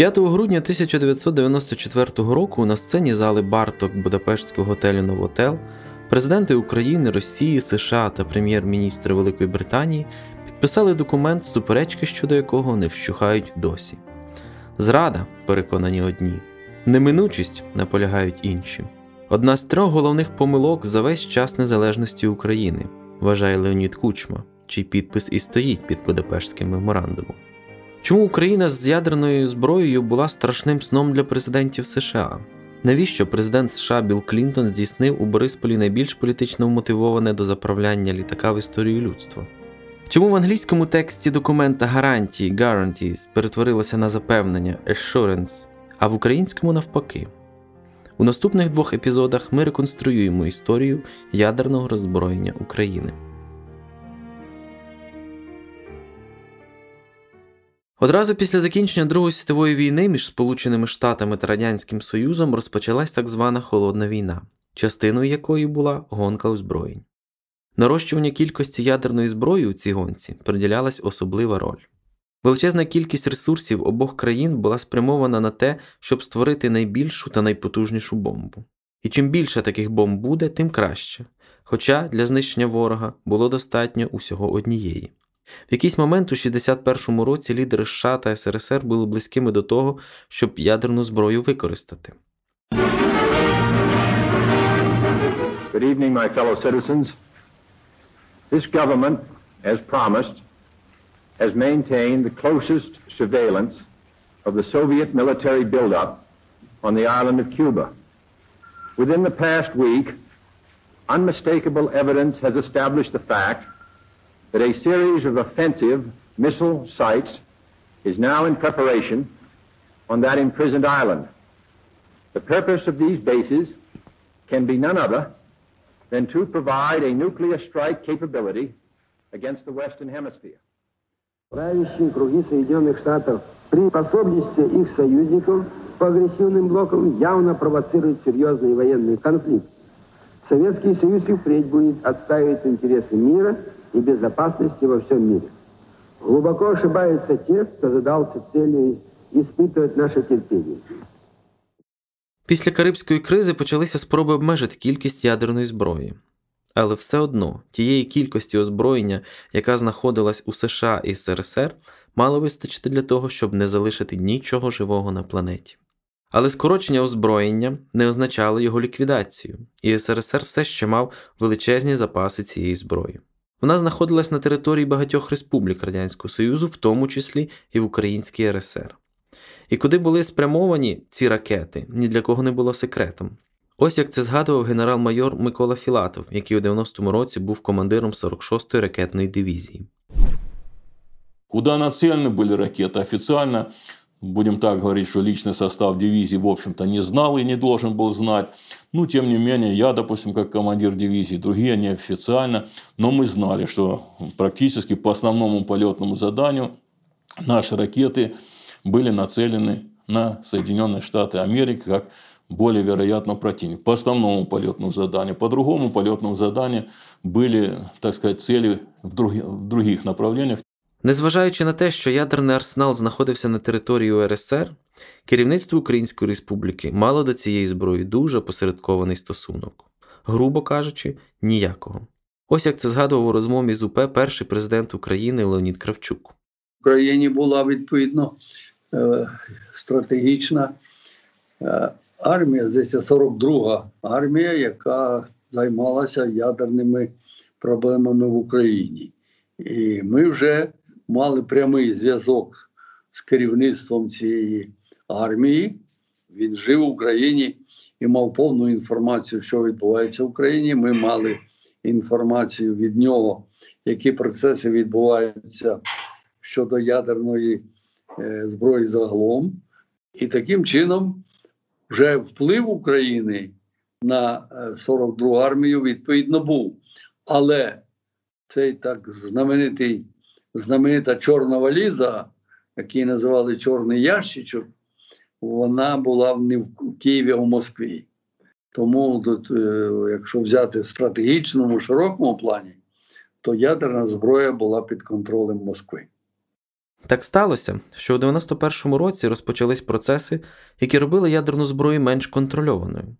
5 грудня 1994 року на сцені зали Барток Будапештського готелю Новотел президенти України, Росії, США та прем'єр-міністри Великої Британії підписали документ, суперечки щодо якого не вщухають досі. Зрада, переконані одні, неминучість наполягають інші. Одна з трьох головних помилок за весь час незалежності України, вважає Леонід Кучма, чий підпис і стоїть під Будапештським меморандумом. Чому Україна з ядерною зброєю була страшним сном для президентів США? Навіщо президент США Білл Клінтон здійснив у Борисполі найбільш політично вмотивоване до заправляння літака в історію людства? Чому в англійському тексті документа гарантії guarantees перетворилося на запевнення assurance, а в українському навпаки? У наступних двох епізодах ми реконструюємо історію ядерного роззброєння України. Одразу після закінчення Другої світової війни між Сполученими Штатами та Радянським Союзом розпочалась так звана Холодна війна, частиною якої була гонка озброєнь. Нарощування кількості ядерної зброї у цій гонці приділялась особлива роль. Величезна кількість ресурсів обох країн була спрямована на те, щоб створити найбільшу та найпотужнішу бомбу. І чим більше таких бомб буде, тим краще. Хоча для знищення ворога було достатньо усього однієї. В якийсь момент у 61-му році лідери США та СРСР були близькими до того, щоб ядерну зброю використати. Good evening, my fellow citizens. This government, as promised, has maintained the closest surveillance of the Soviet military buildup on the island of Cuba. Within the past week, unmistakable evidence has established the fact that a series of offensive missile sites is now in preparation on that imprisoned island. The purpose of these bases can be none other than to provide a nuclear strike capability against the Western Hemisphere. Правящие круги Соединенных Штатов при пособничестве их союзников по агрессивным блокам явно провоцируют серьезный военный конфликт. Советский Союз и впредь будет отстаивать интересы мира и безопасности во всем мире. Глубоко ошибаются те, кто задался целью испытывать наше терпение. Після Карибської кризи почалися спроби обмежити кількість ядерної зброї. Але все одно тієї кількості озброєння, яка знаходилась у США і СРСР, мало вистачити для того, щоб не залишити нічого живого на планеті. Але скорочення озброєння не означало його ліквідацію, і СРСР все ще мав величезні запаси цієї зброї. Вона знаходилась на території багатьох республік Радянського Союзу, в тому числі і в Українській РСР. І куди були спрямовані ці ракети, ні для кого не було секретом. Ось як це згадував генерал-майор Микола Філатов, який у 90-му році був командиром 46-ї ракетної дивізії. Куда нацелены были ракеты? Официально, будем так говорить, что личный состав дивизии, в общем-то, не знал и не должен был знать. Ну, тем не менее, я, допустим, как командир дивизии, другие неофициально, но мы знали, что практически по основному полетному заданию наши ракеты были нацелены на Соединенные Штаты Америки как более вероятно противник. По основному полетному заданию. По другому полетному заданию были, так сказать, цели в, друг, в других направлениях. Незважаючи на те, що ядерний арсенал знаходився на території УРСР, керівництво Української Республіки мало до цієї зброї дуже посередкований стосунок. Грубо кажучи, ніякого. Ось як це згадував у розмові з УП перший президент України Леонід Кравчук. В Україні була відповідно е, стратегічна е, армія, здається, 42 армія, яка займалася ядерними проблемами в Україні. І ми вже мали прямий зв'язок з керівництвом цієї армії. Він жив в Україні і мав повну інформацію, що відбувається в Україні. Ми мали інформацію від нього, які процеси відбуваються щодо ядерної е, зброї загалом. І таким чином вже вплив України на 42 е, армію відповідно був. Але цей так знаменитий, знаменита чорна валіза, який називали Чорний ящичок, вона була не в Києві, а в Москві. Тому, е, якщо взяти в стратегічному широкому плані, то ядерна зброя була під контролем Москви. Так сталося, що у 91-му році розпочались процеси, які робили ядерну зброю менш контрольованою.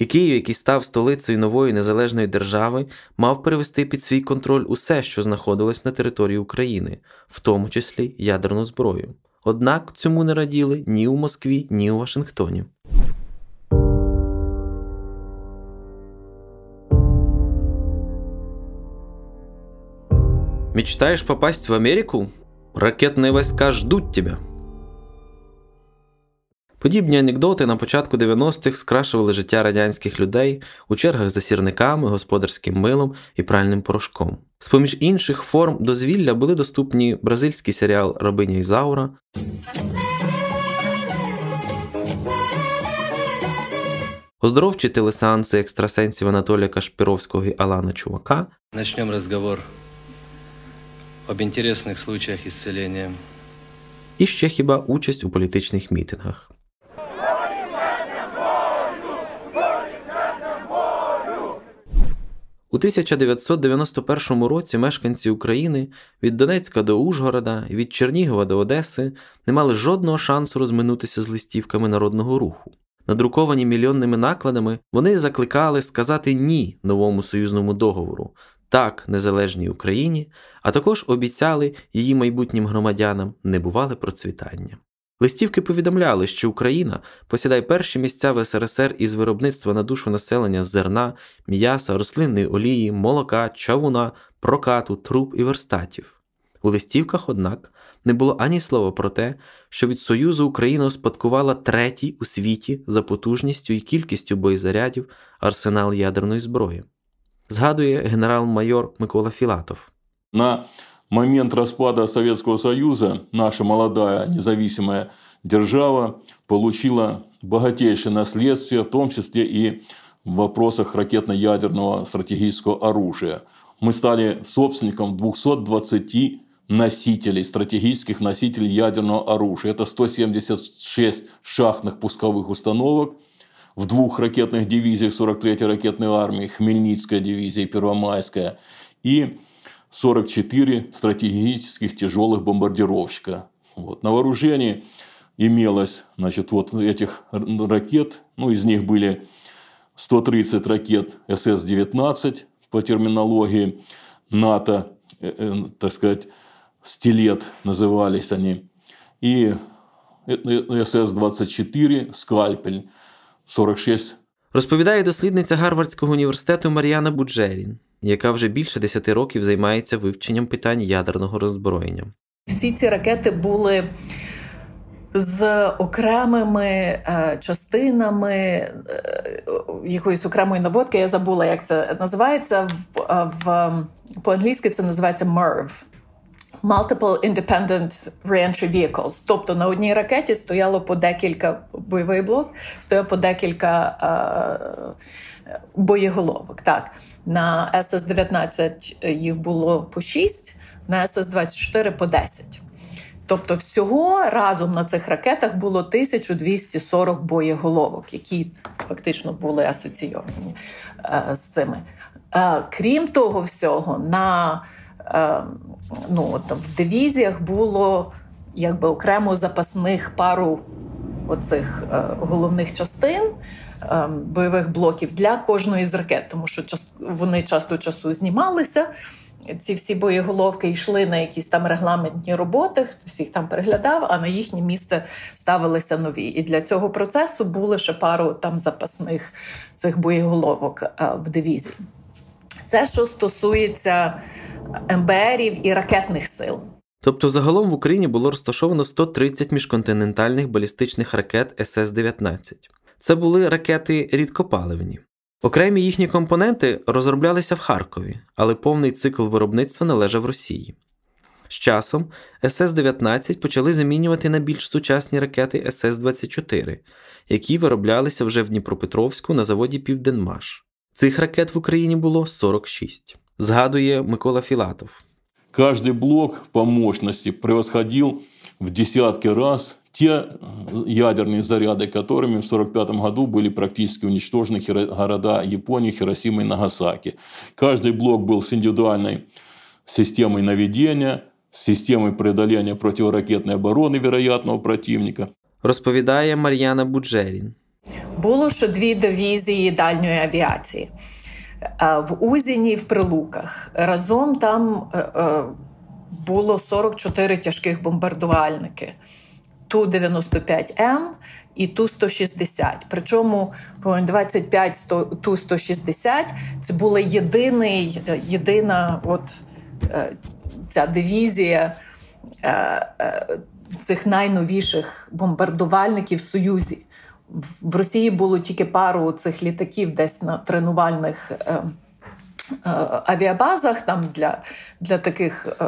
І Київ, який став столицею нової незалежної держави, мав перевести під свій контроль усе, що знаходилось на території України, в тому числі ядерну зброю. Однак цьому не раділи ні у Москві, ні у Вашингтоні. Мечтаешь попасть в Америку? Ракетні війська ждуть тебе. Подібні анекдоти на початку 90-х скрашували життя радянських людей у чергах за сірниками, господарським милом і пральним порошком. З поміж інших форм дозвілля були доступні бразильський серіал Рабиня Ізаура, оздоровчі телесеанси екстрасенсів Анатолія Кашпіровського і Алана Чувака, Начнем разговор об интересных случаях исцеления. і ще хіба участь у політичних мітингах. У 1991 році мешканці України від Донецька до Ужгорода, від Чернігова до Одеси не мали жодного шансу розминутися з листівками народного руху. Надруковані мільйонними накладами, вони закликали сказати ні новому союзному договору, так незалежній Україні, а також обіцяли її майбутнім громадянам небувале процвітання. Листівки повідомляли, що Україна посідає перші місця в СРСР із виробництва на душу населення зерна, м'яса, рослинної олії, молока, чавуна, прокату, труб і верстатів. У листівках, однак, не було ані слова про те, що від Союзу Україна успадкувала третій у світі за потужністю і кількістю боєзарядів арсенал ядерної зброї. Згадує генерал-майор Микола Філатов. На момент распада Советского Союза наша молодая независимая держава получила богатейшее наследство, в том числе и в вопросах ракетно-ядерного стратегического оружия. Мы стали собственником 220 носителей, стратегических носителей ядерного оружия. Это 176 шахтных пусковых установок в двух ракетных дивизиях 43-й ракетной армии, Хмельницкая дивизия и Первомайская, и 44 стратегических тяжелых бомбардировщика. Вот. На вооружении имелось значит, вот этих ракет, ну, из них были 130 ракет СС-19 по терминологии НАТО, э, э, так сказать, стилет назывались они, и СС-24 «Скальпель» 46 Розповідає дослідниця Гарвардського університету Мар'яна Буджерін, Яка вже більше 10 років займається вивченням питань ядерного роззброєння. Всі ці ракети були з окремими е, частинами е, якоїсь окремої наводки. Я забула, як це називається. В, е, в, По-англійськи це називається MIRV. Multiple Independent Reentry Vehicles. Тобто на одній ракеті стояло по декілька бойовий блок, стояло по декілька е, боєголовок. Так. На СС-19 їх було по 6, на СС-24 по 10. Тобто, всього разом на цих ракетах було 1240 боєголовок, які фактично були асоційовані е, з цими. Е, крім того всього, на е, ну, в дивізіях було якби окремо запасних пару оцих е, головних частин е, бойових блоків для кожної з ракет, тому що вони часто часу знімалися. Ці всі боєголовки йшли на якісь там регламентні роботи, хтось їх там переглядав, а на їхнє місце ставилися нові. І для цього процесу було ще пару там запасних цих боєголовок е, в дивізії. Це що стосується МБРів і ракетних сил. Тобто, загалом в Україні було розташовано 130 міжконтинентальних балістичних ракет СС-19. Це були ракети рідкопаливні. Окремі їхні компоненти розроблялися в Харкові, але повний цикл виробництва належав Росії. З часом СС-19 почали замінювати на більш сучасні ракети СС-24, які вироблялися вже в Дніпропетровську на заводі Південмаш. Цих ракет в Україні було 46, згадує Микола Філатов. Каждый блок по мощности превосходил в десятки раз те ядерные заряды, которыми в 1945 году были практически уничтожены города Японии, Хиросима и Нагасаки. Каждый блок был с индивидуальной системой наведения, с системой преодоления противоракетной обороны вероятного противника. Розповідає Мар'яна Буджерін. Було ще дві дивізії дальньої авіації Е, в Узіні і в Прилуках. Разом там е, е, було 44 тяжких бомбардувальники. ту-95М і Ту-160. Причому 25 100 Ту-160 це була єдиний, єдина от, е, ця дивізія е, е, цих найновіших бомбардувальників в Союзі. В Росії було тільки пару цих літаків десь на тренувальних е, е, авіабазах там для, для таких е,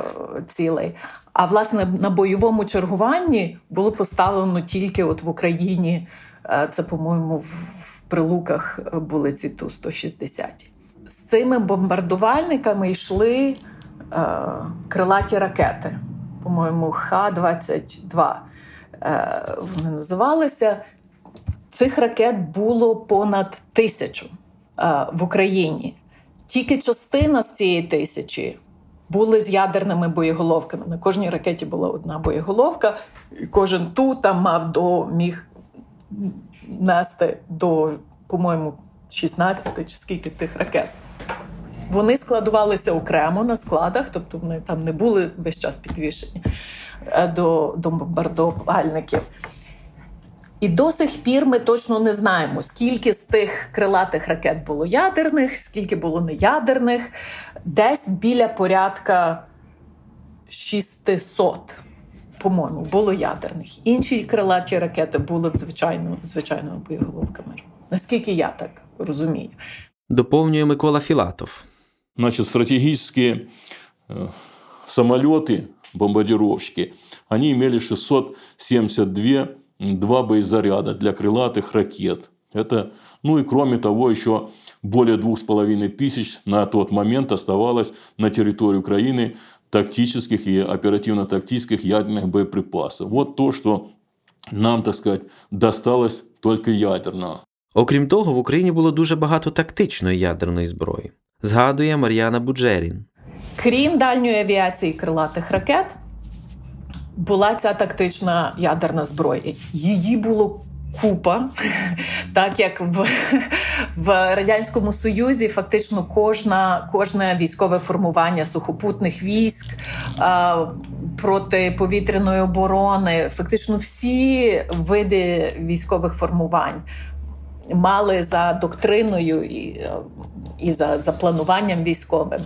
цілей. А власне на бойовому чергуванні було поставлено тільки от в Україні. е, Це, по-моєму, в, прилуках е, були ці Ту-160. З цими бомбардувальниками йшли е, крилаті ракети. По-моєму, Х-22 е, вони називалися. Цих ракет було понад тисячу е, в Україні. Тільки частина з цієї тисячі були з ядерними боєголовками. На кожній ракеті була одна боєголовка, і кожен ту там мав до міг нести до, по-моєму, 16 чи скільки тих ракет. Вони складувалися окремо на складах, тобто вони там не були весь час підвішені е, до, до бомбардувальників. І до сих пір ми точно не знаємо, скільки з тих крилатих ракет було ядерних, скільки було неядерних. Десь біля порядка 600, по-моєму, було ядерних. Інші крилаті ракети були в звичайно, звичайними боєголовками. Наскільки я так розумію. Доповнює Микола Філатов. Значит, стратегические э, самолеты, бомбардировщики, они имели 672 два боезаряда для крылатых ракет. Это, ну и кроме того, еще более двух с половиной тысяч на тот момент оставалось на территории Украины тактических и оперативно-тактических ядерных боеприпасов. Вот то, что нам, так сказать, досталось только ядерного. Окрім того, в Україні було дуже багато тактичної ядерної зброї. Згадує Мар'яна Буджерін. Крім дальньої авіації і крилатих ракет, була ця тактична ядерна зброя. Її було купа, так як в, в Радянському Союзі фактично кожна, кожне військове формування сухопутних військ а, протиповітряної оборони, фактично всі види військових формувань. Мали за доктриною і, і за, за плануванням військовим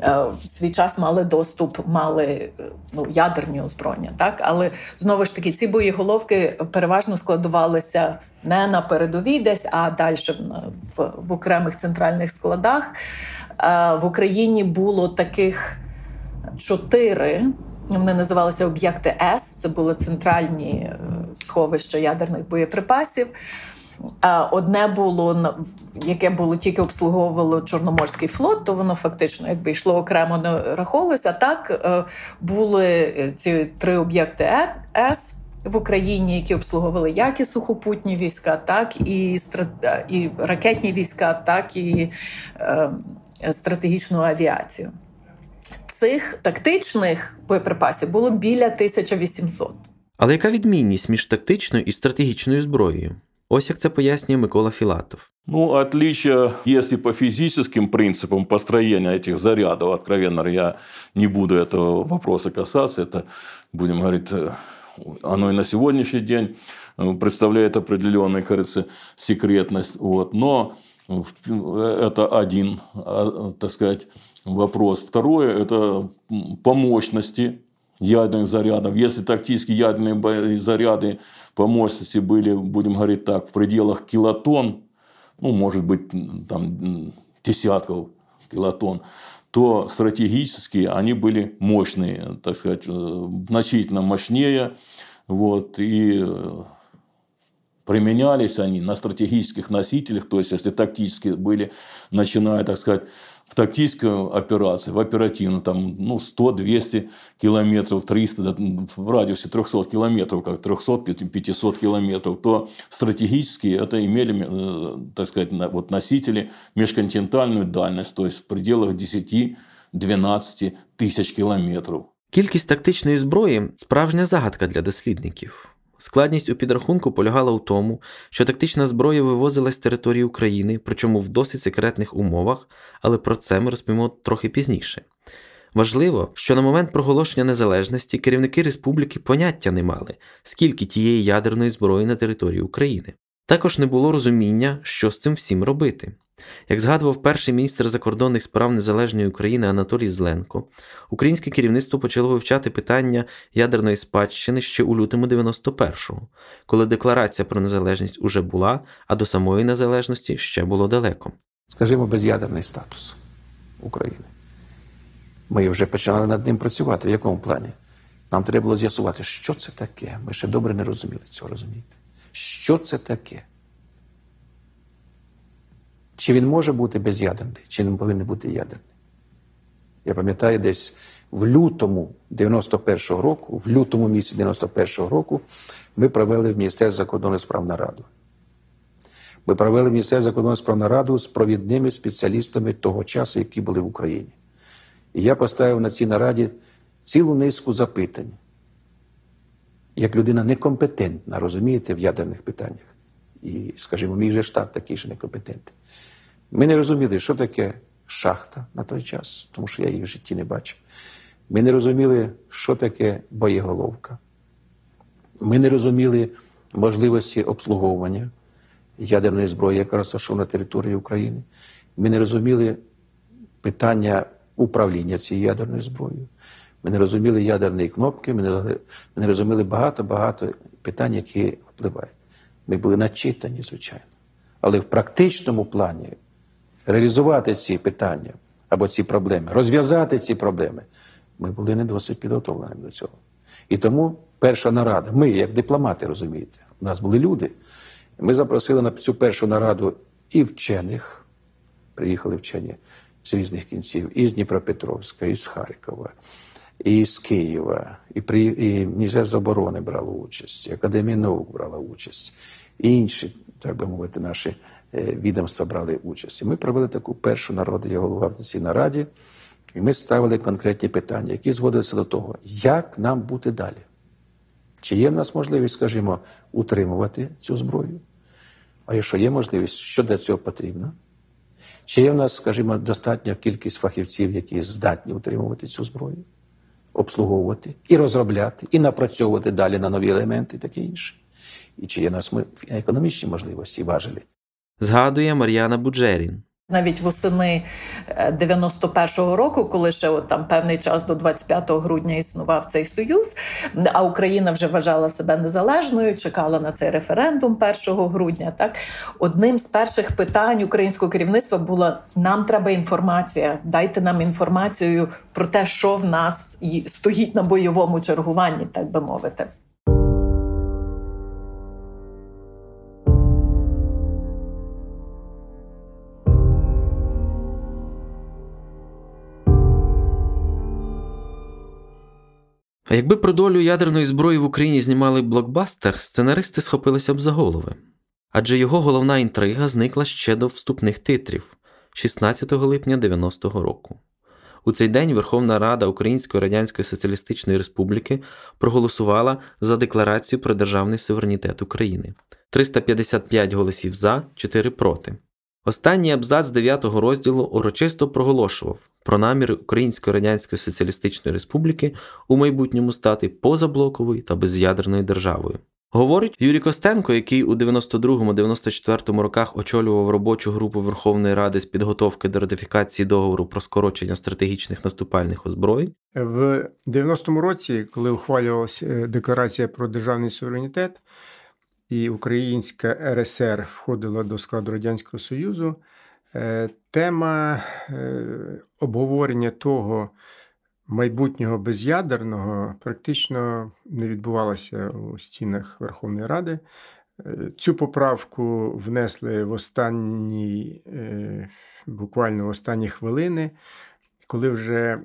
е, в свій час мали доступ, мали ну, ядерні озброєння. Так? Але знову ж таки, ці боєголовки переважно складувалися не на передовій десь, а далі в, в, в окремих центральних складах. Е, В Україні було таких чотири. Вони називалися об'єкти С. Це були центральні е, сховища ядерних боєприпасів. Одне було яке було тільки обслуговувало Чорноморський флот, то воно фактично якби йшло окремо не раховувалося. Так е, були е, ці три об'єкти Е- С в Україні, які обслуговували як і сухопутні війська, так і, і ракетні війська, так і стратегічну авіацію. Цих тактичних боєприпасів було біля 1800. Але яка відмінність між тактичною і стратегічною зброєю? Ось як це пояснює Микола Філатов. Ну, отличие, если по физическим принципам построения этих зарядов, откровенно я не буду этого вопроса касаться, это, будем говорить, э, оно и на сегодняшний день э, представляет определенную, кажется, секретность. Вот. Но в- это один, так сказать, вопрос. Второе – это по мощности ядерных зарядов. Если тактические ядерные заряды по мощности были, будем говорить так, в пределах килотонн, ну, может быть, там десятков килотонн, то стратегические они были мощные, так сказать, э, значительно мощнее. Вот, и э, применялись они на стратегических носителях, то есть если тактические были, начиная, так сказать, в тактической операции, в оперативно, там, ну, 100-200 километров, 300, да, в радиусе 300 километров, как 300-500 километров, то стратегические это имели, э, так сказать, на- вот носители межконтинентальную дальность, то есть в пределах 10-12 тысяч километров. Кількість тактичної зброї справжня загадка для дослідників. Складність у підрахунку полягала у тому, що тактична зброя вивозилась з території України, причому в досить секретних умовах, але про це ми розповімо трохи пізніше. Важливо, що на момент проголошення незалежності керівники республіки поняття не мали, скільки тієї ядерної зброї на території України. Також не було розуміння, що з цим всім робити. Як згадував перший міністр закордонних справ Незалежної України Анатолій Зленко, українське керівництво почало вивчати питання ядерної спадщини ще у лютому 91-го, коли декларація про незалежність уже була, а до самої незалежності ще було далеко. Скажімо, без'ядерний статус України. Ми вже починали над ним працювати. В якому плані? Нам треба було з'ясувати, що це таке. Ми ще добре не розуміли цього, розумієте? Що це таке? Чи він може бути без'ядерний, чи він повинен бути ядерний? Я пам'ятаю, десь в лютому 91-го року, в лютому місяці 91-го року, ми провели в Міністерстві закордонних справ нараду. Ми провели в Міністерстві закордонних справ нараду з провідними спеціалістами того часу, які були в Україні. І я поставив на цій нараді цілу низку запитань, як людина некомпетентна, розумієте, в ядерних питаннях. І, скажімо, мій же штат такий же некомпетентний. Ми не розуміли, що таке шахта на той час, тому що я її в житті не бачив. Ми не розуміли, що таке боєголовка. Ми не розуміли можливості обслуговування ядерної зброї, яка розташована на території України. Ми не розуміли питання управління цією ядерною зброєю. Ми не розуміли ядерні кнопки, ми не розуміли багато-багато питань, які впливають. Ми були начитані, звичайно. Але в практичному плані реалізувати ці питання або ці проблеми, розв'язати ці проблеми, ми були не досить підготовлені до цього. І тому перша нарада, ми, як дипломати, розумієте, у нас були люди. Ми запросили на цю першу нараду і вчених, приїхали вчені з різних кінців, і з Дніпропетровська, і з Харкова, і з Києва, і при і Міністерство оборони брало участь, і Академія наук брала участь, і інші, так би мовити, наші е, відомства брали участь. І ми провели таку першу нараду, я голова в цій нараді, і ми ставили конкретні питання, які зводилися до того, як нам бути далі. Чи є в нас можливість, скажімо, утримувати цю зброю? А якщо є можливість, що для цього потрібно? Чи є в нас, скажімо, достатня кількість фахівців, які здатні утримувати цю зброю, обслуговувати і розробляти, і напрацьовувати далі на нові елементи таке інше? І чи є нас ми економічні можливості важелі? Згадує Мар'яна Буджерін. Навіть восени 91-го року, коли ще от там певний час до 25 грудня існував цей союз, а Україна вже вважала себе незалежною, чекала на цей референдум 1 грудня. Так одним з перших питань українського керівництва було: нам треба інформація, дайте нам інформацію про те, що в нас стоїть на бойовому чергуванні, так би мовити. А якби про долю ядерної зброї в Україні знімали блокбастер, сценаристи схопилися б за голови. Адже його головна інтрига зникла ще до вступних титрів 16 липня 90-го року. У цей день Верховна Рада Української Радянської Соціалістичної Республіки проголосувала за декларацію про державний суверенітет України 355 голосів за, 4 проти. Останній абзац 9 розділу урочисто проголошував про наміри Української Радянської Соціалістичної Республіки у майбутньому стати позаблоковою та без'ядерною державою. Говорить Юрій Костенко, який у 92-94 роках очолював робочу групу Верховної Ради з підготовки до ратифікації договору про скорочення стратегічних наступальних озброєнь. В 90-му році, коли ухвалювалася е, декларація про державний суверенітет, і Українська РСР входила до складу Радянського Союзу, е, тема е, обговорення того майбутнього без'ядерного практично не відбувалася у стінах Верховної Ради. Е, цю поправку внесли в останні, буквально в останні хвилини, коли вже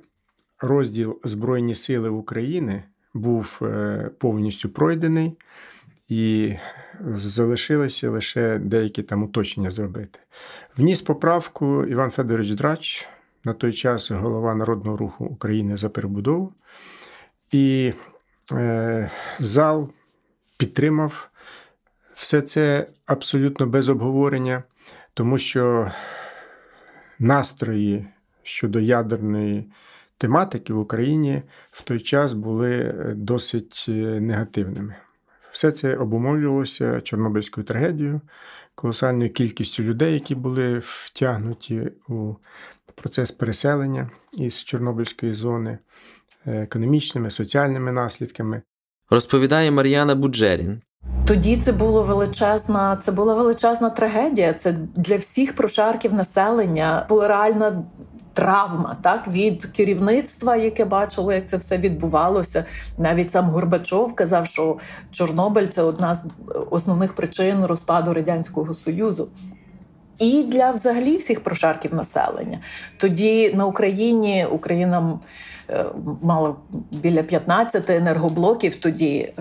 розділ Збройні Сили України був повністю пройдений і залишилося лише деякі там уточнення зробити. Вніс поправку Іван Федорович Драч, на той час голова Народного руху України за перебудову. І е, зал підтримав все це абсолютно без обговорення, тому що настрої щодо ядерної тематики в Україні в той час були е, досить е, негативними. Все це обумовлювалося Чорнобильською трагедією, колосальною кількістю людей, які були втягнуті у процес переселення із Чорнобильської зони, е, економічними, соціальними наслідками. Розповідає Мар'яна Буджерін. Тоді це було величезна, це була величезна трагедія. Це для всіх прошарків населення була реальна травма, так від керівництва, яке бачило, як це все відбувалося. Навіть сам Горбачов казав, що Чорнобиль це одна з основних причин розпаду радянського союзу. І для взагалі всіх прошарків населення. Тоді на Україні Україна е, мала біля 15 енергоблоків, тоді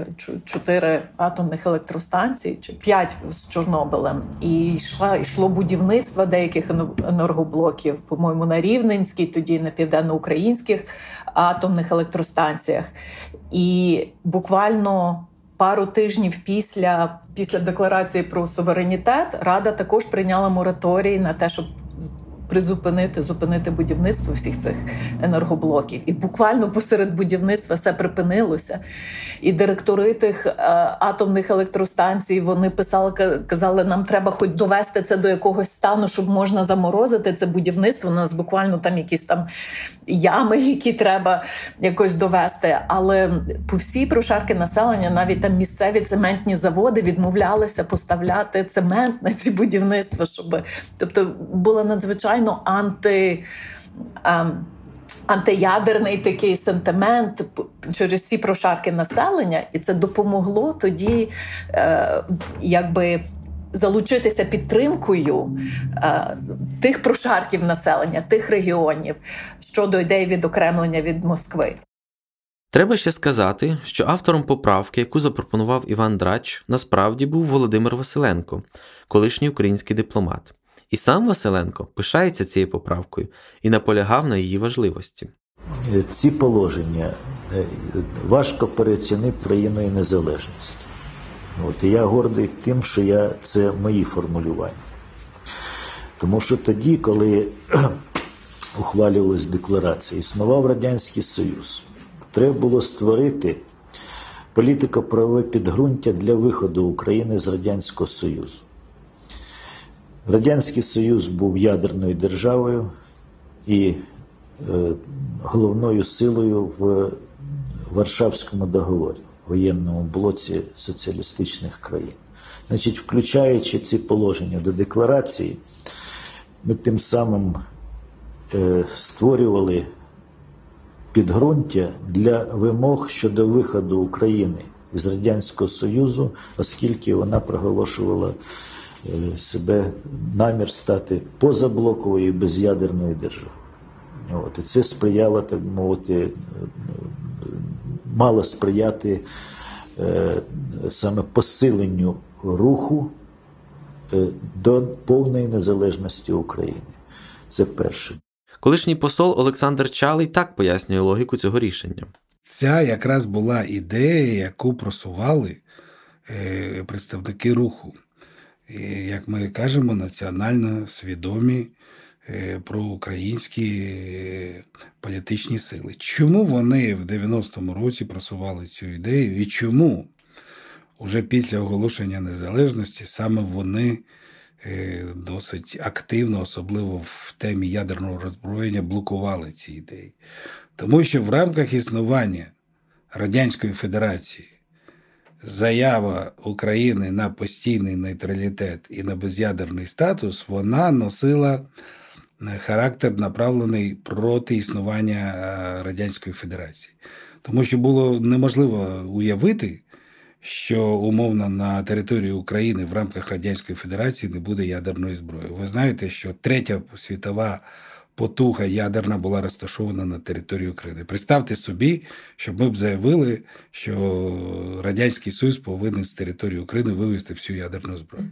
4 атомних електростанцій, чи 5 з Чорнобилем. І йшла, йшло будівництво деяких енергоблоків, по-моєму, на Рівненській, тоді на південноукраїнських атомних електростанціях. І буквально пару тижнів після після декларації про суверенітет Рада також прийняла мораторій на те, щоб призупинити, зупинити будівництво всіх цих енергоблоків. І буквально посеред будівництва все припинилося. І директори тих е, атомних електростанцій вони писали, казали, нам треба хоч довести це до якогось стану, щоб можна заморозити це будівництво. У нас буквально там якісь там ями, які треба якось довести. Але по всій прошарки населення, навіть там місцеві цементні заводи відмовлялися поставляти цемент на ці будівництва, щоб тобто була надзвичайно звичайно, анти. Ем, антиядерний такий сентимент через всі прошарки населення, і це допомогло тоді, е, якби. Залучитися підтримкою е, тих прошарків населення, тих регіонів щодо ідеї відокремлення від Москви. Треба ще сказати, що автором поправки, яку запропонував Іван Драч, насправді був Володимир Василенко, колишній український дипломат. І сам Василенко пишається цією поправкою і наполягав на її важливості. Ці положення е, важко переоцінити країною незалежності. От, І я гордий тим, що я, це мої формулювання. Тому що тоді, коли ухвалювалась декларація, існував Радянський Союз, треба було створити політико-правове підґрунтя для виходу України з Радянського Союзу. Радянський Союз був ядерною державою і е, головною силою в Варшавському договорі, воєнному блоці соціалістичних країн. Значить, включаючи ці положення до декларації, ми тим самим е, створювали підґрунтя для вимог щодо виходу України із Радянського Союзу, оскільки вона проголошувала. Е, себе намір стати позаблоковою і без'ядерною державою. От, І це сприяло, так мовити, мало сприяти е, саме посиленню руху е, до повної незалежності України. Це перше. Колишній посол Олександр Чалий так пояснює логіку цього рішення. Ця якраз була ідея, яку просували представники руху як ми кажемо, національно свідомі е, проукраїнські е, політичні сили. Чому вони в 90-му році просували цю ідею і чому вже після оголошення незалежності саме вони е, досить активно, особливо в темі ядерного роззброєння, блокували ці ідеї? Тому що в рамках існування Радянської Федерації заява України на постійний нейтралітет і на без'ядерний статус, вона носила е, характер, направлений проти існування е, Радянської Федерації. Тому що було неможливо уявити, що умовно на території України в рамках Радянської Федерації не буде ядерної зброї. Ви знаєте, що третя світова потуга ядерна була розташована на території України. Представте собі, щоб ми б заявили, що Радянський Союз повинен з території України вивезти всю ядерну зброю.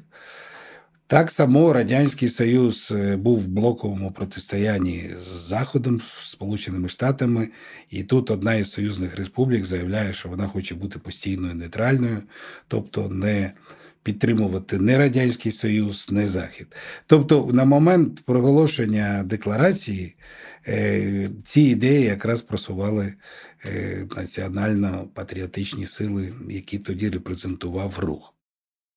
Так само Радянський Союз е, був в блоковому протистоянні з Заходом, з Сполученими Штатами, і тут одна із союзних республік заявляє, що вона хоче бути постійною нейтральною, тобто не підтримувати не Радянський Союз, не Захід. Тобто, на момент проголошення декларації е, ці ідеї якраз просували е, національно-патріотичні сили, які тоді репрезентував рух.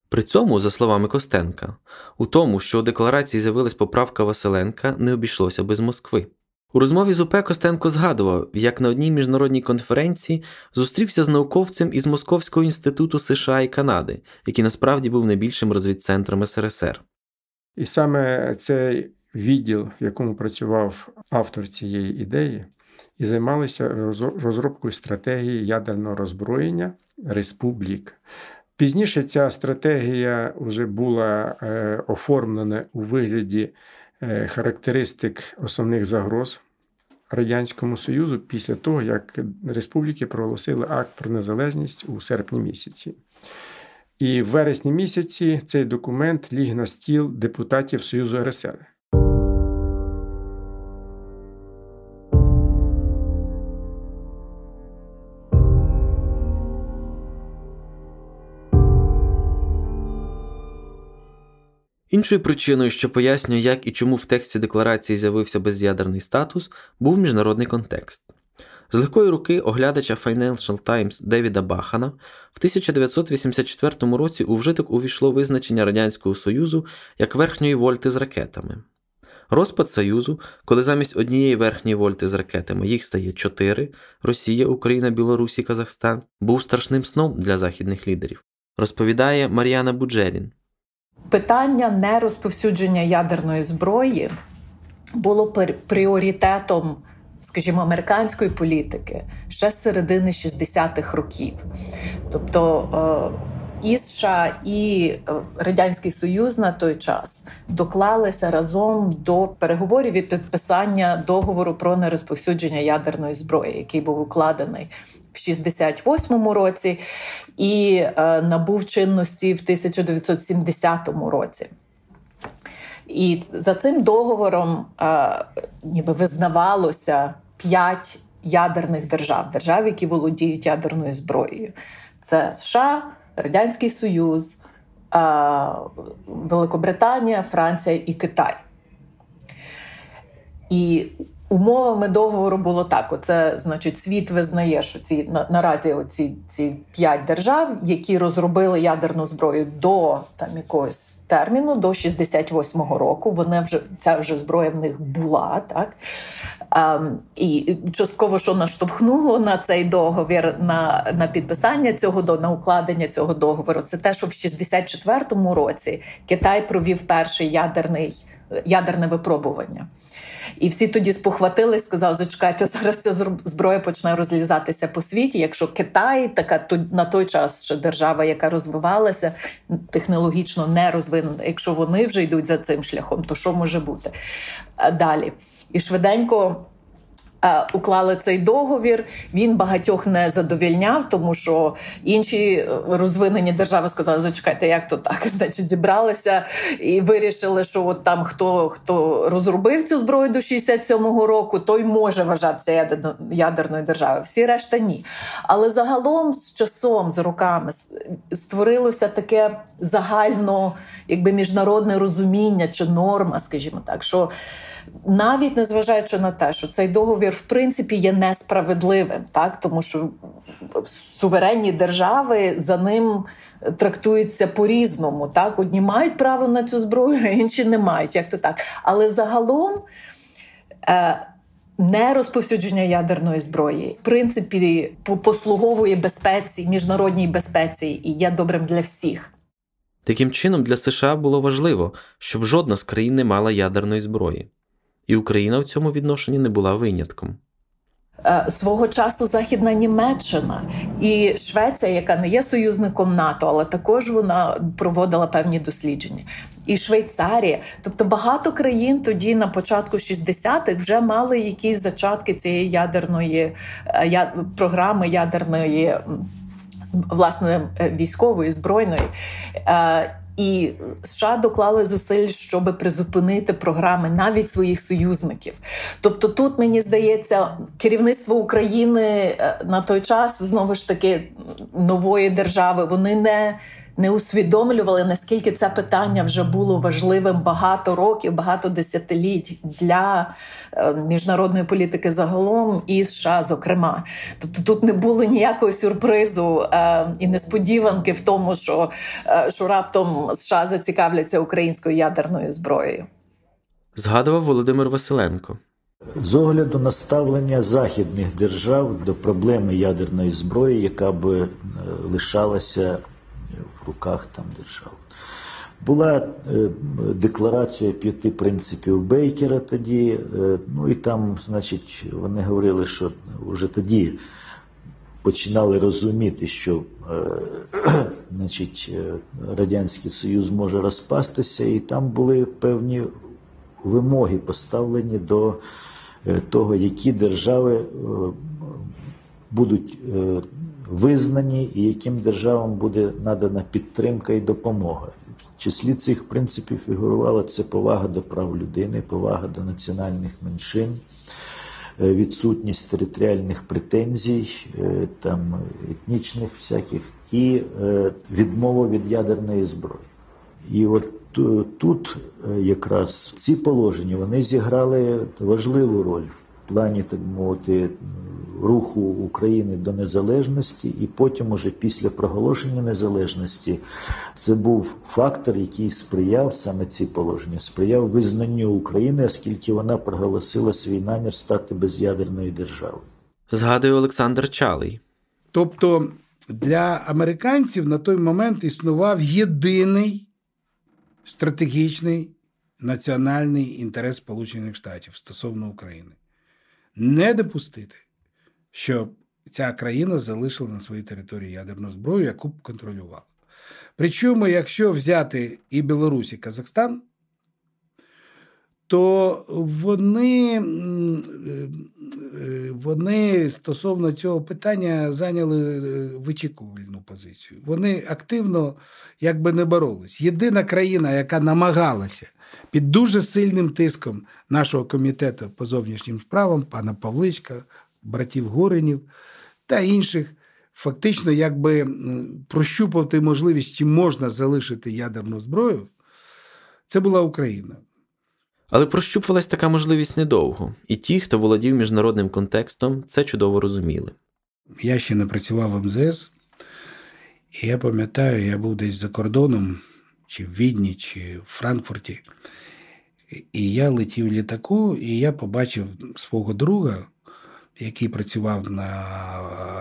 При цьому, за словами Костенка, у тому, що у декларації з'явилась поправка Василенка, не обійшлося без Москви. У розмові з УП Костенко згадував, як на одній міжнародній конференції зустрівся з науковцем із Московського інституту США і Канади, який насправді був найбільшим розвідцентром СРСР. І саме цей відділ, в якому працював автор цієї ідеї, і займалися розробкою стратегії ядерного роззброєння республік. Пізніше ця стратегія вже була е, оформлена у вигляді характеристик основних загроз Радянському Союзу після того, як республіки проголосили акт про незалежність у серпні місяці. І в вересні місяці цей документ ліг на стіл депутатів Союзу РСР. Іншою причиною, що пояснює, як і чому в тексті декларації з'явився без'ядерний статус, був міжнародний контекст. З легкої руки оглядача Financial Times Девіда Бахана в 1984 році у вжиток увійшло визначення Радянського Союзу як верхньої вольти з ракетами. Розпад Союзу, коли замість однієї верхньої вольти з ракетами їх стає чотири Росія, Україна, Білорусь і Казахстан, був страшним сном для західних лідерів, розповідає Мар'яна Буджерін. Питання нерозповсюдження ядерної зброї було пріоритетом, скажімо, американської політики ще з середини 60-х років. Тобто е, і США, і е, Радянський Союз на той час доклалися разом до переговорів і підписання договору про нерозповсюдження ядерної зброї, який був укладений в 68-му році і е, набув чинності в 1970 році. І за цим договором е, ніби визнавалося п'ять ядерних держав, держав, які володіють ядерною зброєю. Це США, Радянський Союз, Великобританія, Франція і Китай. І умовами договору було так: оце, значить, світ визнає, що ці на, наразі оці ці п'ять держав, які розробили ядерну зброю до там якогось терміну, до 68-го року. Вони вже ця вже зброя в них була так. Um, і частково що наштовхнуло на цей договір на на підписання цього до на укладення цього договору. Це те, що в 64-му році Китай провів перший ядерний ядерне випробування. І всі тоді спохватились, сказали, зачекайте, зараз ця зброя почне розлізатися по світі. Якщо Китай, така на той час ще держава, яка розвивалася, технологічно не розвинена, якщо вони вже йдуть за цим шляхом, то що може бути далі? І швиденько. Е, уклали цей договір. Він багатьох не задовільняв, тому що інші е, розвинені держави сказали: зачекайте, як то так? Значить, зібралися і вирішили, що от там хто хто розробив цю зброю до 67-го року, той може вважатися ядерною державою. Всі решта ні. Але загалом з часом, з роками створилося таке загально, якби міжнародне розуміння чи норма, скажімо так, що навіть незважаючи на те, що цей договір в принципі є несправедливим, так тому що суверенні держави за ним трактуються по-різному. Так, одні мають право на цю зброю, а інші не мають. Як то так, але загалом. Е, не розповсюдження ядерної зброї, в принципі, послуговує безпеці, міжнародній безпеці і є добрим для всіх. Таким чином, для США було важливо, щоб жодна з країн не мала ядерної зброї і Україна в цьому відношенні не була винятком. Е, свого часу Західна Німеччина і Швеція, яка не є союзником НАТО, але також вона проводила певні дослідження. І Швейцарія, тобто багато країн тоді на початку 60-х вже мали якісь зачатки цієї ядерної е, програми ядерної власне військової збройної. І США доклали зусиль, щоб призупинити програми навіть своїх союзників. Тобто, тут мені здається, керівництво України е, на той час знову ж таки нової держави вони не не усвідомлювали, наскільки це питання вже було важливим багато років, багато десятиліть для е, міжнародної політики загалом і США, зокрема. Тобто тут не було ніякого сюрпризу е, і несподіванки в тому, що, е, що раптом США зацікавляться українською ядерною зброєю. Згадував Володимир Василенко. З огляду на ставлення західних держав до проблеми ядерної зброї, яка би лишалася в руках там держав. Була е, декларація п'яти принципів Бейкера тоді, е, ну і там, значить, вони говорили, що вже тоді починали розуміти, що е, значить, Радянський Союз може розпастися, і там були певні вимоги поставлені до того, які держави будуть визнані і яким державам буде надана підтримка і допомога. В числі цих принципів фігурувала це повага до прав людини, повага до національних меншин, е, відсутність територіальних претензій, е, там етнічних всяких, і е, відмова від ядерної зброї. І от тут якраз ці положення вони зіграли важливу роль плані так мовити руху України до незалежності, і потім, уже після проголошення незалежності, це був фактор, який сприяв саме ці положення, сприяв визнанню України, оскільки вона проголосила свій намір стати без'ядерною державою. Згадує Олександр Чалий. Тобто для американців на той момент існував єдиний стратегічний національний інтерес Сполучених Штатів стосовно України не допустити, щоб ця країна залишила на своїй території ядерну зброю, яку б контролювала. Причому, якщо взяти і Білорусь, і Казахстан, то вони е, вони стосовно цього питання зайняли е, вичікувальну позицію. Вони активно якби не боролись. Єдина країна, яка намагалася під дуже сильним тиском нашого комітету по зовнішнім справам, пана Павличка, братів Горинів та інших, фактично якби прощупувати можливість, чи можна залишити ядерну зброю, це була Україна. Але прощупувалась така можливість недовго, і ті, хто володів міжнародним контекстом, це чудово розуміли. Я ще не працював в МЗС, і я пам'ятаю, я був десь за кордоном, чи в Відні, чи в Франкфурті. І я летів в літаку, і я побачив свого друга, який працював на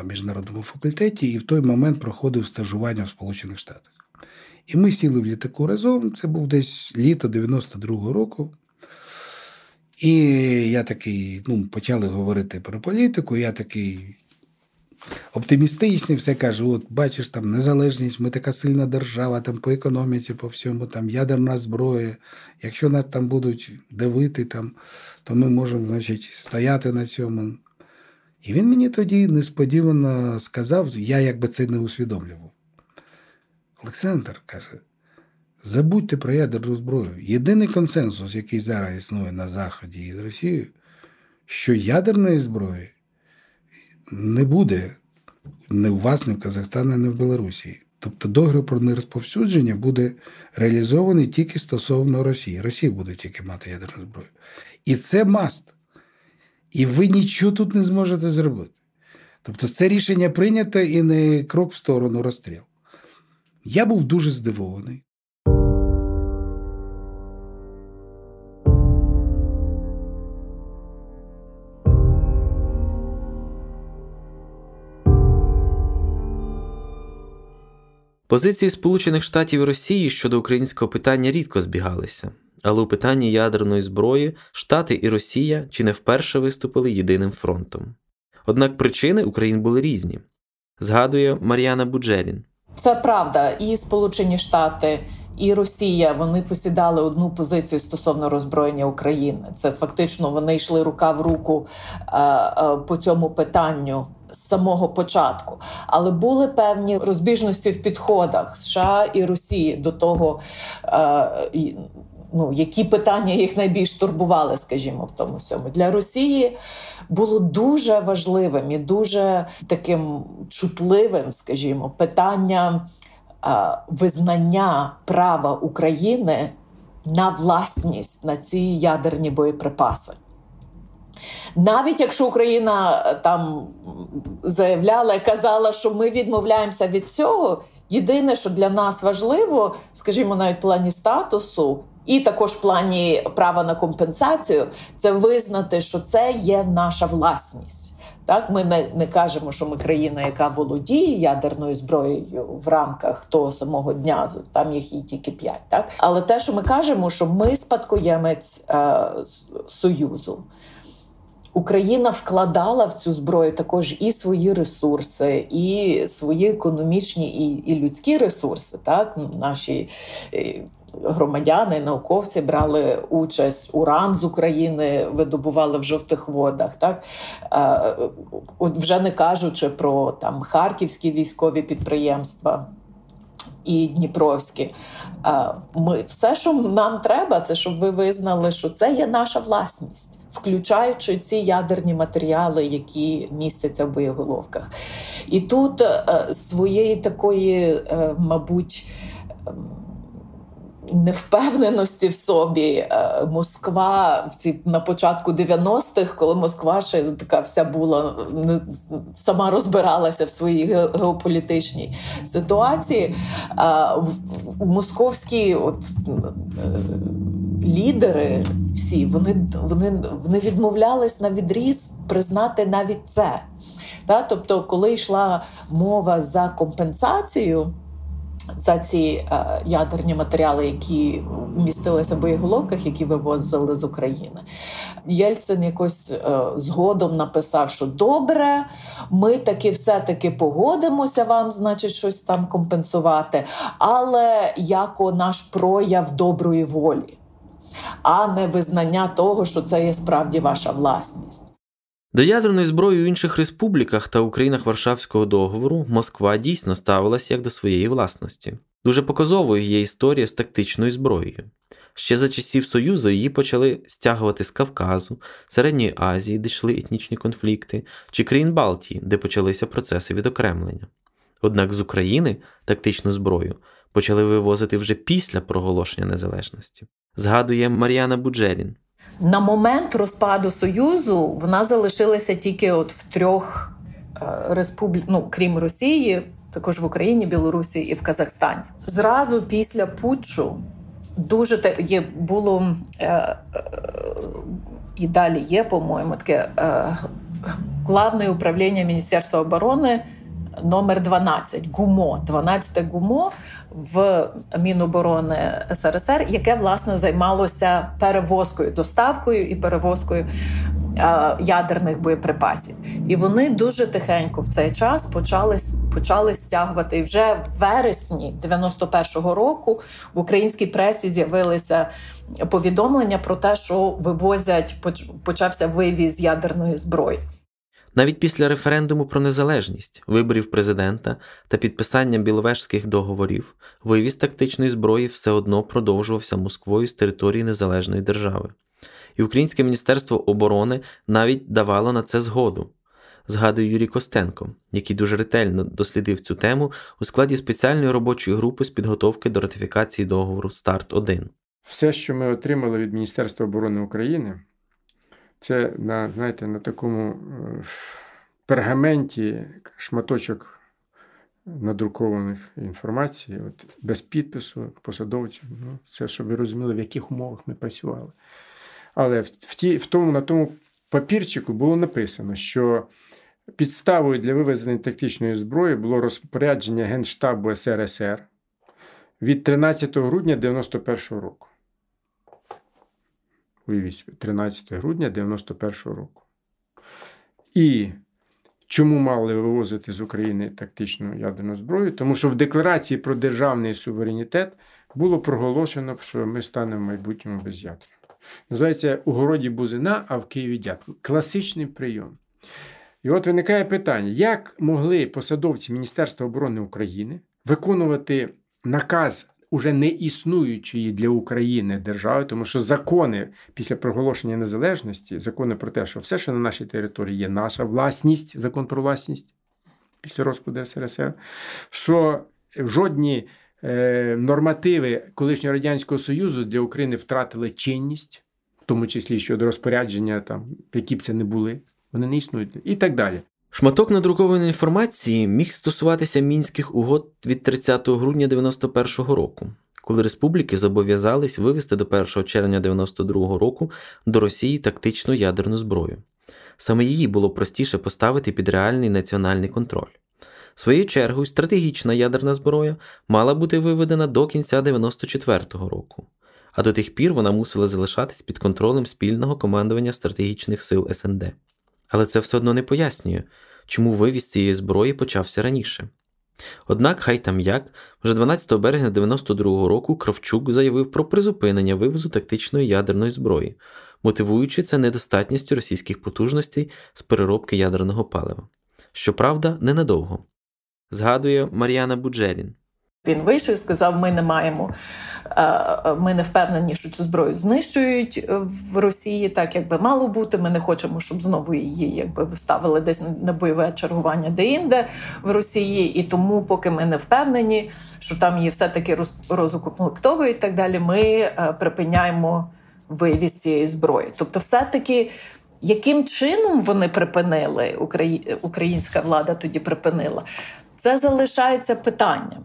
міжнародному факультеті, і в той момент проходив стажування в Сполучених Штатах. І ми сіли в літаку разом. Це був десь літо 92-го року. І я такий, ну, почали говорити про політику. Я такий оптимістичний, все кажу: от бачиш, там незалежність, ми така сильна держава, там по економіці, по всьому, там ядерна зброя. Якщо нас там будуть дивити, там, то ми можемо, значить, стояти на цьому. І він мені тоді несподівано сказав, я якби це не усвідомлював. Олександр каже. Забудьте про ядерну зброю. Єдиний консенсус, який зараз існує на Заході і з Росією, що ядерної зброї не буде не в вас, не в Казахстані, не в Білорусі. Тобто договір про нерозповсюдження буде реалізований тільки стосовно Росії. Росія буде тільки мати ядерну зброю. І це маст. І ви нічого тут не зможете зробити. Тобто, це рішення прийнято і не крок в сторону розстріл. Я був дуже здивований. Позиції Сполучених Штатів і Росії щодо українського питання рідко збігалися, але у питанні ядерної зброї Штати і Росія чи не вперше виступили єдиним фронтом. Однак причини Україн були різні, згадує Мар'яна Буджерін. Це правда, і Сполучені Штати і Росія вони посідали одну позицію стосовно роззброєння України. Це фактично вони йшли рука в руку е, е, по цьому питанню. З самого початку, але були певні розбіжності в підходах США і Росії до того, е, ну які питання їх найбільш турбували, скажімо, в тому всьому для Росії було дуже важливим і дуже таким чутливим, скажімо, питання визнання права України на власність на ці ядерні боєприпаси. Навіть якщо Україна е, там заявляла і казала, що ми відмовляємося від цього, єдине, що для нас важливо, скажімо, навіть в плані статусу, і також в плані права на компенсацію, це визнати, що це є наша власність. Так, ми не не кажемо, що ми країна, яка володіє ядерною зброєю в рамках того самого дня, там їх і тільки п'ять. Так, але те, що ми кажемо, що ми спадкоємець е, союзу. Україна вкладала в цю зброю також і свої ресурси, і свої економічні і і людські ресурси. Так, наші е, громадяни, науковці брали участь уран з України, видобували в жовтих водах. Так От вже не кажучи про там харківські військові підприємства. І Дніпровські. Ми все, що нам треба, це щоб ви визнали, що це є наша власність, включаючи ці ядерні матеріали, які містяться в боєголовках. І тут е, своєї такої, е, мабуть, ем, невпевненості в собі е, Москва в ці на початку 90-х, коли Москва ще така вся була сама розбиралася в своїй геополітичній ситуації. Московські от е, лідери всі вони вони, вони відмовлялись на відріз признати навіть це. Та? Тобто, коли йшла мова за компенсацію за ці е, ядерні матеріали, які містилися в боєголовках, які вивозили з України. Єльцин якось е, згодом написав, що добре, ми таки все-таки погодимося вам, значить, щось там компенсувати, але як наш прояв доброї волі, а не визнання того, що це є справді ваша власність. До ядерної зброї у інших республіках та Українах Варшавського договору Москва дійсно ставилася як до своєї власності. Дуже показовою є історія з тактичною зброєю. Ще за часів Союзу її почали стягувати з Кавказу, Середньої Азії, де йшли етнічні конфлікти, чи країн Балтії, де почалися процеси відокремлення. Однак з України тактичну зброю почали вивозити вже після проголошення незалежності. Згадує Мар'яна Буджерін. На момент розпаду Союзу вона залишилася тільки от в трьох е, республік, ну крім Росії, також в Україні, Білорусі і в Казахстані. Зразу після Путчу дуже те є було е, е, і далі є, по-моєму, таке е, главне управління Міністерства оборони номер 12 ГУМО, 12 ГУМО в Міноборони СРСР, яке власне займалося перевозкою, доставкою і перевозкою е, ядерних боєприпасів. І вони дуже тихенько в цей час почали почали стягувати. І вже в вересні 91-го року в українській пресі з'явилися повідомлення про те, що вивозять почався вивіз ядерної зброї. Навіть після референдуму про незалежність, виборів президента та підписання біловежських договорів, вивіз тактичної зброї все одно продовжувався Москвою з території незалежної держави. І Українське міністерство оборони навіть давало на це згоду. Згадує Юрій Костенко, який дуже ретельно дослідив цю тему у складі спеціальної робочої групи з підготовки до ратифікації договору Старт 1 Все, що ми отримали від Міністерства оборони України, це на знаєте, на такому е, пергаменті шматочок надрукованих інформації, от, без підпису посадовців. Ну, Це щоб ви розуміли, в яких умовах ми працювали. Але в, в, ті, в тому, на тому папірчику було написано, що підставою для вивезення тактичної зброї було розпорядження Генштабу СРСР від 13 грудня 1991 року. Уявіть, 13 грудня 91 року. І чому мали вивозити з України тактичну ядерну зброю? Тому що в декларації про державний суверенітет було проголошено, що ми станемо в майбутньому без'ядерними. Називається у городі Бузина, а в Києві дятел. Класичний прийом. І от виникає питання: як могли посадовці Міністерства оборони України виконувати наказ уже не існуючої для України держави, тому що закони після проголошення незалежності, закони про те, що все, що на нашій території є наша власність, закон про власність після розпаду СРСР, що жодні е, нормативи колишнього радянського союзу для України втратили чинність, в тому числі щодо розпорядження, там які б це не були, вони не існують і так далі. Шматок надрукованої інформації міг стосуватися мінських угод від 30 грудня 91-го року, коли республіки зобов'язались вивести до 1 червня 92-го року до Росії тактичну ядерну зброю. Саме її було простіше поставити під реальний національний контроль. Своєю чергою, стратегічна ядерна зброя мала бути виведена до кінця 94-го року, а до тих пір вона мусила залишатись під контролем спільного командування стратегічних сил СНД. Але це все одно не пояснює, чому вивіз цієї зброї почався раніше. Однак, хай там як, вже 12 березня 92-го року Кравчук заявив про призупинення вивозу тактичної ядерної зброї, мотивуючи це недостатністю російських потужностей з переробки ядерного палива. Щоправда, ненадовго. Згадує Мар'яна Буджерін. Він вийшов і сказав: ми не маємо, ми не впевнені, що цю зброю знищують в Росії, так як би мало бути. Ми не хочемо, щоб знову її якби виставили десь на бойове чергування де-інде в Росії. І тому, поки ми не впевнені, що там її все-таки розукомплектовують і так далі, ми припиняємо вивіз цієї зброї. Тобто, все-таки. Яким чином вони припинили, українська влада тоді припинила? Це залишається питанням.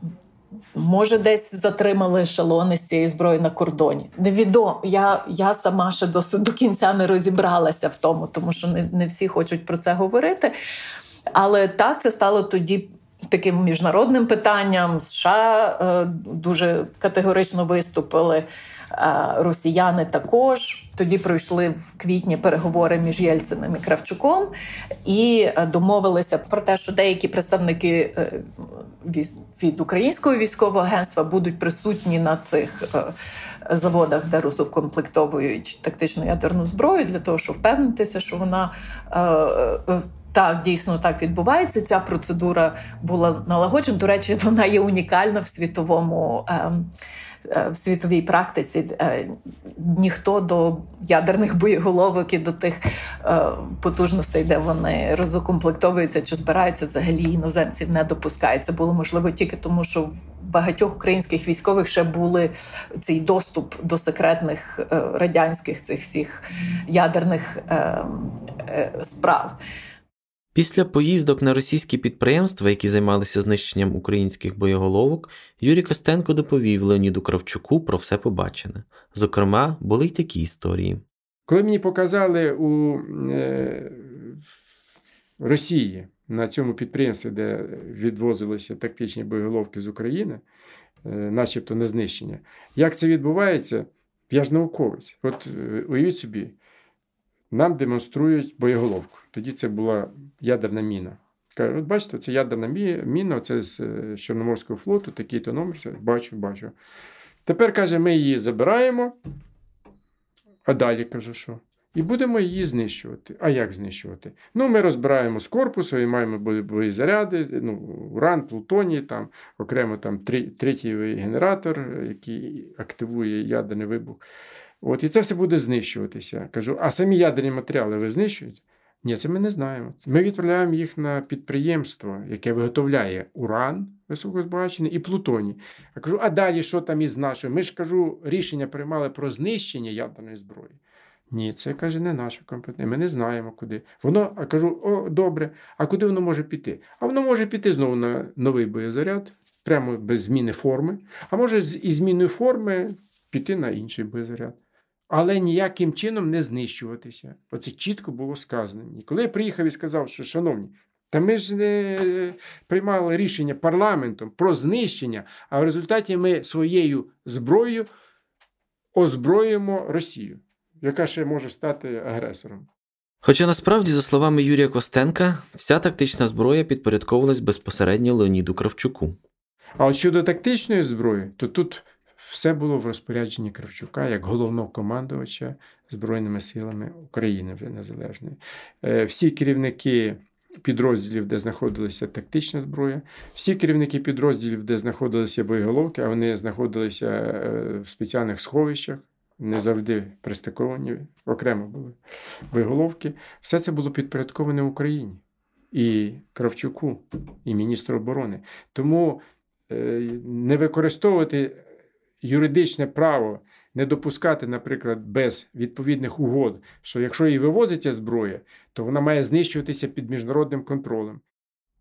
Може, десь затримали ешелони з цієї зброї на кордоні. Невідомо. Я я сама ще до, до кінця не розібралася в тому, тому що не, не всі хочуть про це говорити. Але так це стало тоді. Таким міжнародним питанням США е, дуже категорично виступили. Е, росіяни також. Тоді пройшли в квітні переговори між Єльциним і Кравчуком і е, домовилися про те, що деякі представники від українського військового агентства будуть присутні на цих заводах, де розукомплектовують тактичну ядерну зброю, для того, щоб впевнитися, що вона. Так, дійсно так відбувається. Ця процедура була налагоджена. До речі, вона є унікальна в світовому ем, Е, в світовій практиці е, ніхто до ядерних боєголовок і до тих е, потужностей, де вони розукомплектовуються чи збираються, взагалі іноземців не допускає. Це було можливо тільки тому, що в багатьох українських військових ще були цей доступ до секретних радянських цих всіх ядерних справ. Після поїздок на російські підприємства, які займалися знищенням українських боєголовок, Юрій Костенко доповів Леоніду Кравчуку про все побачене. Зокрема, були й такі історії. Коли мені показали у е, Росії на цьому підприємстві, де відвозилися тактичні боєголовки з України, е, начебто на знищення, як це відбувається, я ж науковець. От е, уявіть собі нам демонструють боєголовку. Тоді це була ядерна міна. Кажуть, от бачите, це ядерна міна, це з е, Чорноморського флоту, такий-то номер. Бачу, бачу. Тепер, каже, ми її забираємо, а далі кажу, що? І будемо її знищувати. А як знищувати? Ну, ми розбираємо з корпусу і маємо боєзаряди, ну, уран, плутоній, там, окремо там третій генератор, який активує ядерний вибух. От, І це все буде знищуватися. Кажу, а самі ядерні матеріали ви знищуєте? Ні, це ми не знаємо. Ми відправляємо їх на підприємство, яке виготовляє уран високозбагачений і плутоній. Я кажу, а далі що там із нашою? Ми ж кажу, рішення приймали про знищення ядерної зброї. Ні, це каже, не наша компетенція. Ми не знаємо куди. Воно, а кажу, о, добре, а куди воно може піти? А воно може піти знову на новий боєзаряд, прямо без зміни форми, а може із зміною форми піти на інший боєзаряд але ніяким чином не знищуватися. Оце чітко було сказано. І коли я приїхав і сказав, що, шановні, та ми ж не приймали рішення парламентом про знищення, а в результаті ми своєю зброєю озброїмо Росію, яка ще може стати агресором. Хоча насправді, за словами Юрія Костенка, вся тактична зброя підпорядковувалась безпосередньо Леоніду Кравчуку. А от щодо тактичної зброї, то тут все було в розпорядженні Кравчука як головного командувача Збройними силами України вже незалежної. Е, всі керівники підрозділів, де знаходилася тактична зброя, всі керівники підрозділів, де знаходилися боєголовки, а вони знаходилися е, в спеціальних сховищах. Не завжди пристиковані, окремо були боєголовки. Все це було підпорядковане Україні і Кравчуку, і міністру оборони. Тому е, не використовувати юридичне право, не допускати, наприклад, без відповідних угод, що якщо і вивозиться зброя, то вона має знищуватися під міжнародним контролем.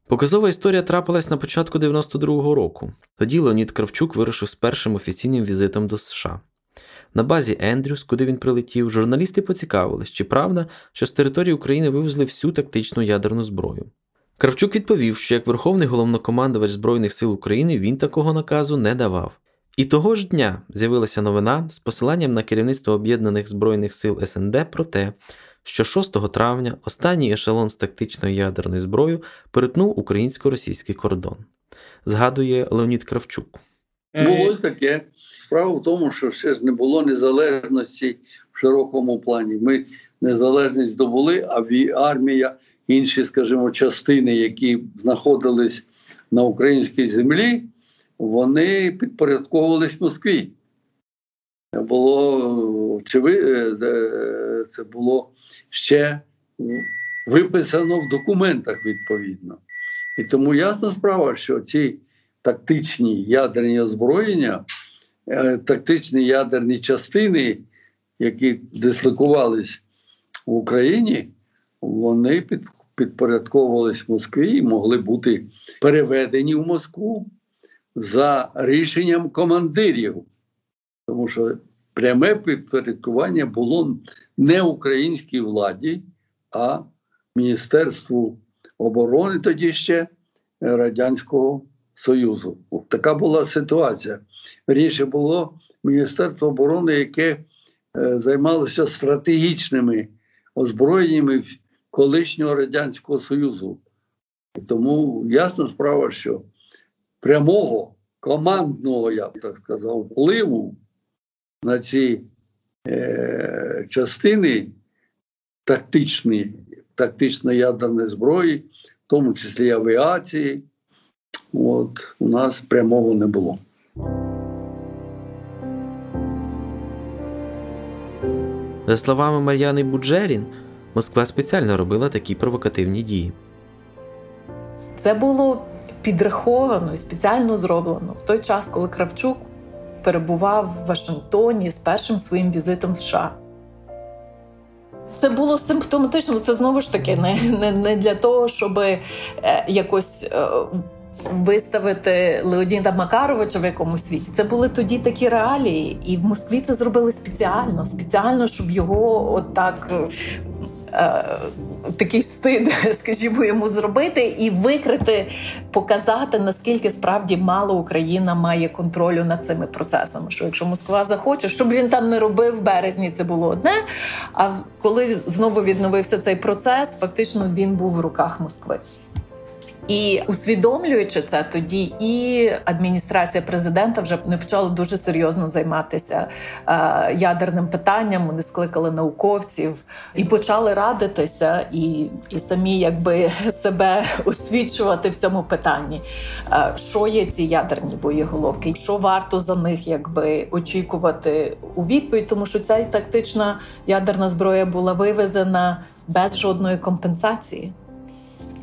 Показова історія трапилась на початку 92-го року. Тоді Леонід Кравчук вирушив з першим офіційним візитом до США. На базі Ендрюс, куди він прилетів, журналісти поцікавились, чи правда, що з території України вивезли всю тактичну ядерну зброю. Кравчук відповів, що як Верховний головнокомандувач Збройних сил України він такого наказу не давав. І того ж дня з'явилася новина з посиланням на керівництво Об'єднаних Збройних сил СНД про те, що 6 травня останній ешелон з тактичною ядерною зброєю перетнув українсько-російський кордон. Згадує Леонід Кравчук. Було й таке. Справа в тому, що ще ж не було незалежності в широкому плані. Ми незалежність здобули, а армія, інші, скажімо, частини, які знаходились на українській землі, вони підпорядковувались Москві. Було е, це було ще виписано в документах відповідно. І тому ясна справа, що ці тактичні ядерні озброєння, е, тактичні ядерні частини, які дислокувались в Україні, вони підпорядковувались Москві і могли бути переведені в Москву за рішенням командирів. Тому що пряме підпорядкування було не українській владі, а Міністерству оборони тоді ще Радянського Союзу. Така була ситуація. Ріше було Міністерство оборони, яке е, займалося стратегічними озброєннями колишнього Радянського Союзу. Тому ясна справа, що прямого командного, я б так сказав, впливу на ці е, частини тактичні, тактичної ядерної зброї, в тому числі авіації, от у нас прямого не було. За словами Мар'яни Буджерін, Москва спеціально робила такі провокативні дії. Це було підраховано і спеціально зроблено в той час, коли Кравчук перебував в Вашингтоні з першим своїм візитом в США. Це було симптоматично. Це знову ж таки не не, не для того, щоб е, якось е, виставити Леоніда Макаровича в якомусь світі. Це були тоді такі реалії, і в Москві це зробили спеціально, спеціально, щоб його отак. Е, такий стид, скажімо, йому зробити і викрити, показати наскільки справді мало Україна має контролю над цими процесами. Що якщо Москва захоче, щоб він там не робив в березні, це було одне. А коли знову відновився цей процес, фактично він був в руках Москви. І усвідомлюючи це, тоді і адміністрація президента вже не почала дуже серйозно займатися е, ядерним питанням. Вони скликали науковців і почали радитися, і і самі якби себе освічувати в цьому питанні. Е, що є ці ядерні боєголовки, що варто за них якби очікувати у відповідь, тому що ця тактична ядерна зброя була вивезена без жодної компенсації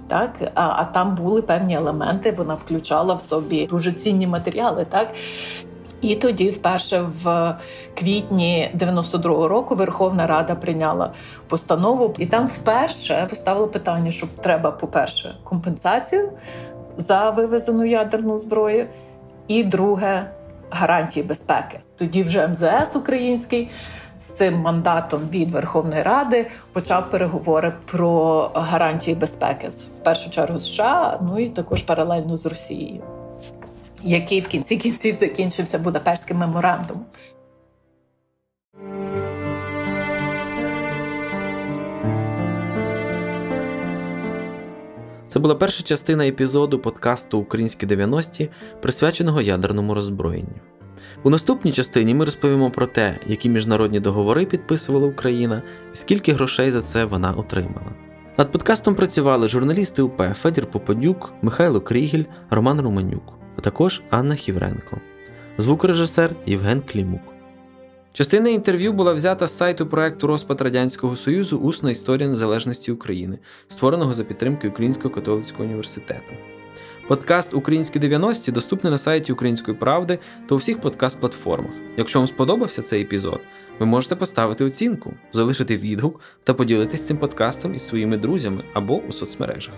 так а, а там були певні елементи. Вона включала в собі дуже цінні матеріали, так. І тоді, вперше в квітні 92-го року, Верховна Рада прийняла постанову, і там вперше поставили питання, що треба, по-перше, компенсацію за вивезену ядерну зброю, і друге гарантії безпеки. Тоді вже МЗС український з цим мандатом від Верховної Ради почав переговори про гарантії безпеки в першу чергу США, ну і також паралельно з Росією, який в кінці кінців закінчився Будапештським меморандумом. Це була перша частина епізоду подкасту Українські 90-ті, присвяченого ядерному роззброєнню. У наступній частині ми розповімо про те, які міжнародні договори підписувала Україна і скільки грошей за це вона отримала. Над подкастом працювали журналісти УП Федір Попадюк, Михайло Крігель, Роман Романюк, а також Анна Хівренко, звукорежисер Євген Клімук. Частина інтерв'ю була взята з сайту проекту Розпад Радянського Союзу Усна історія незалежності України, створеного за підтримки Українського католицького університету. Подкаст Українські 90-ті доступний на сайті Української правди та у всіх подкаст-платформах. Якщо вам сподобався цей епізод, ви можете поставити оцінку, залишити відгук та поділитись цим подкастом із своїми друзями або у соцмережах.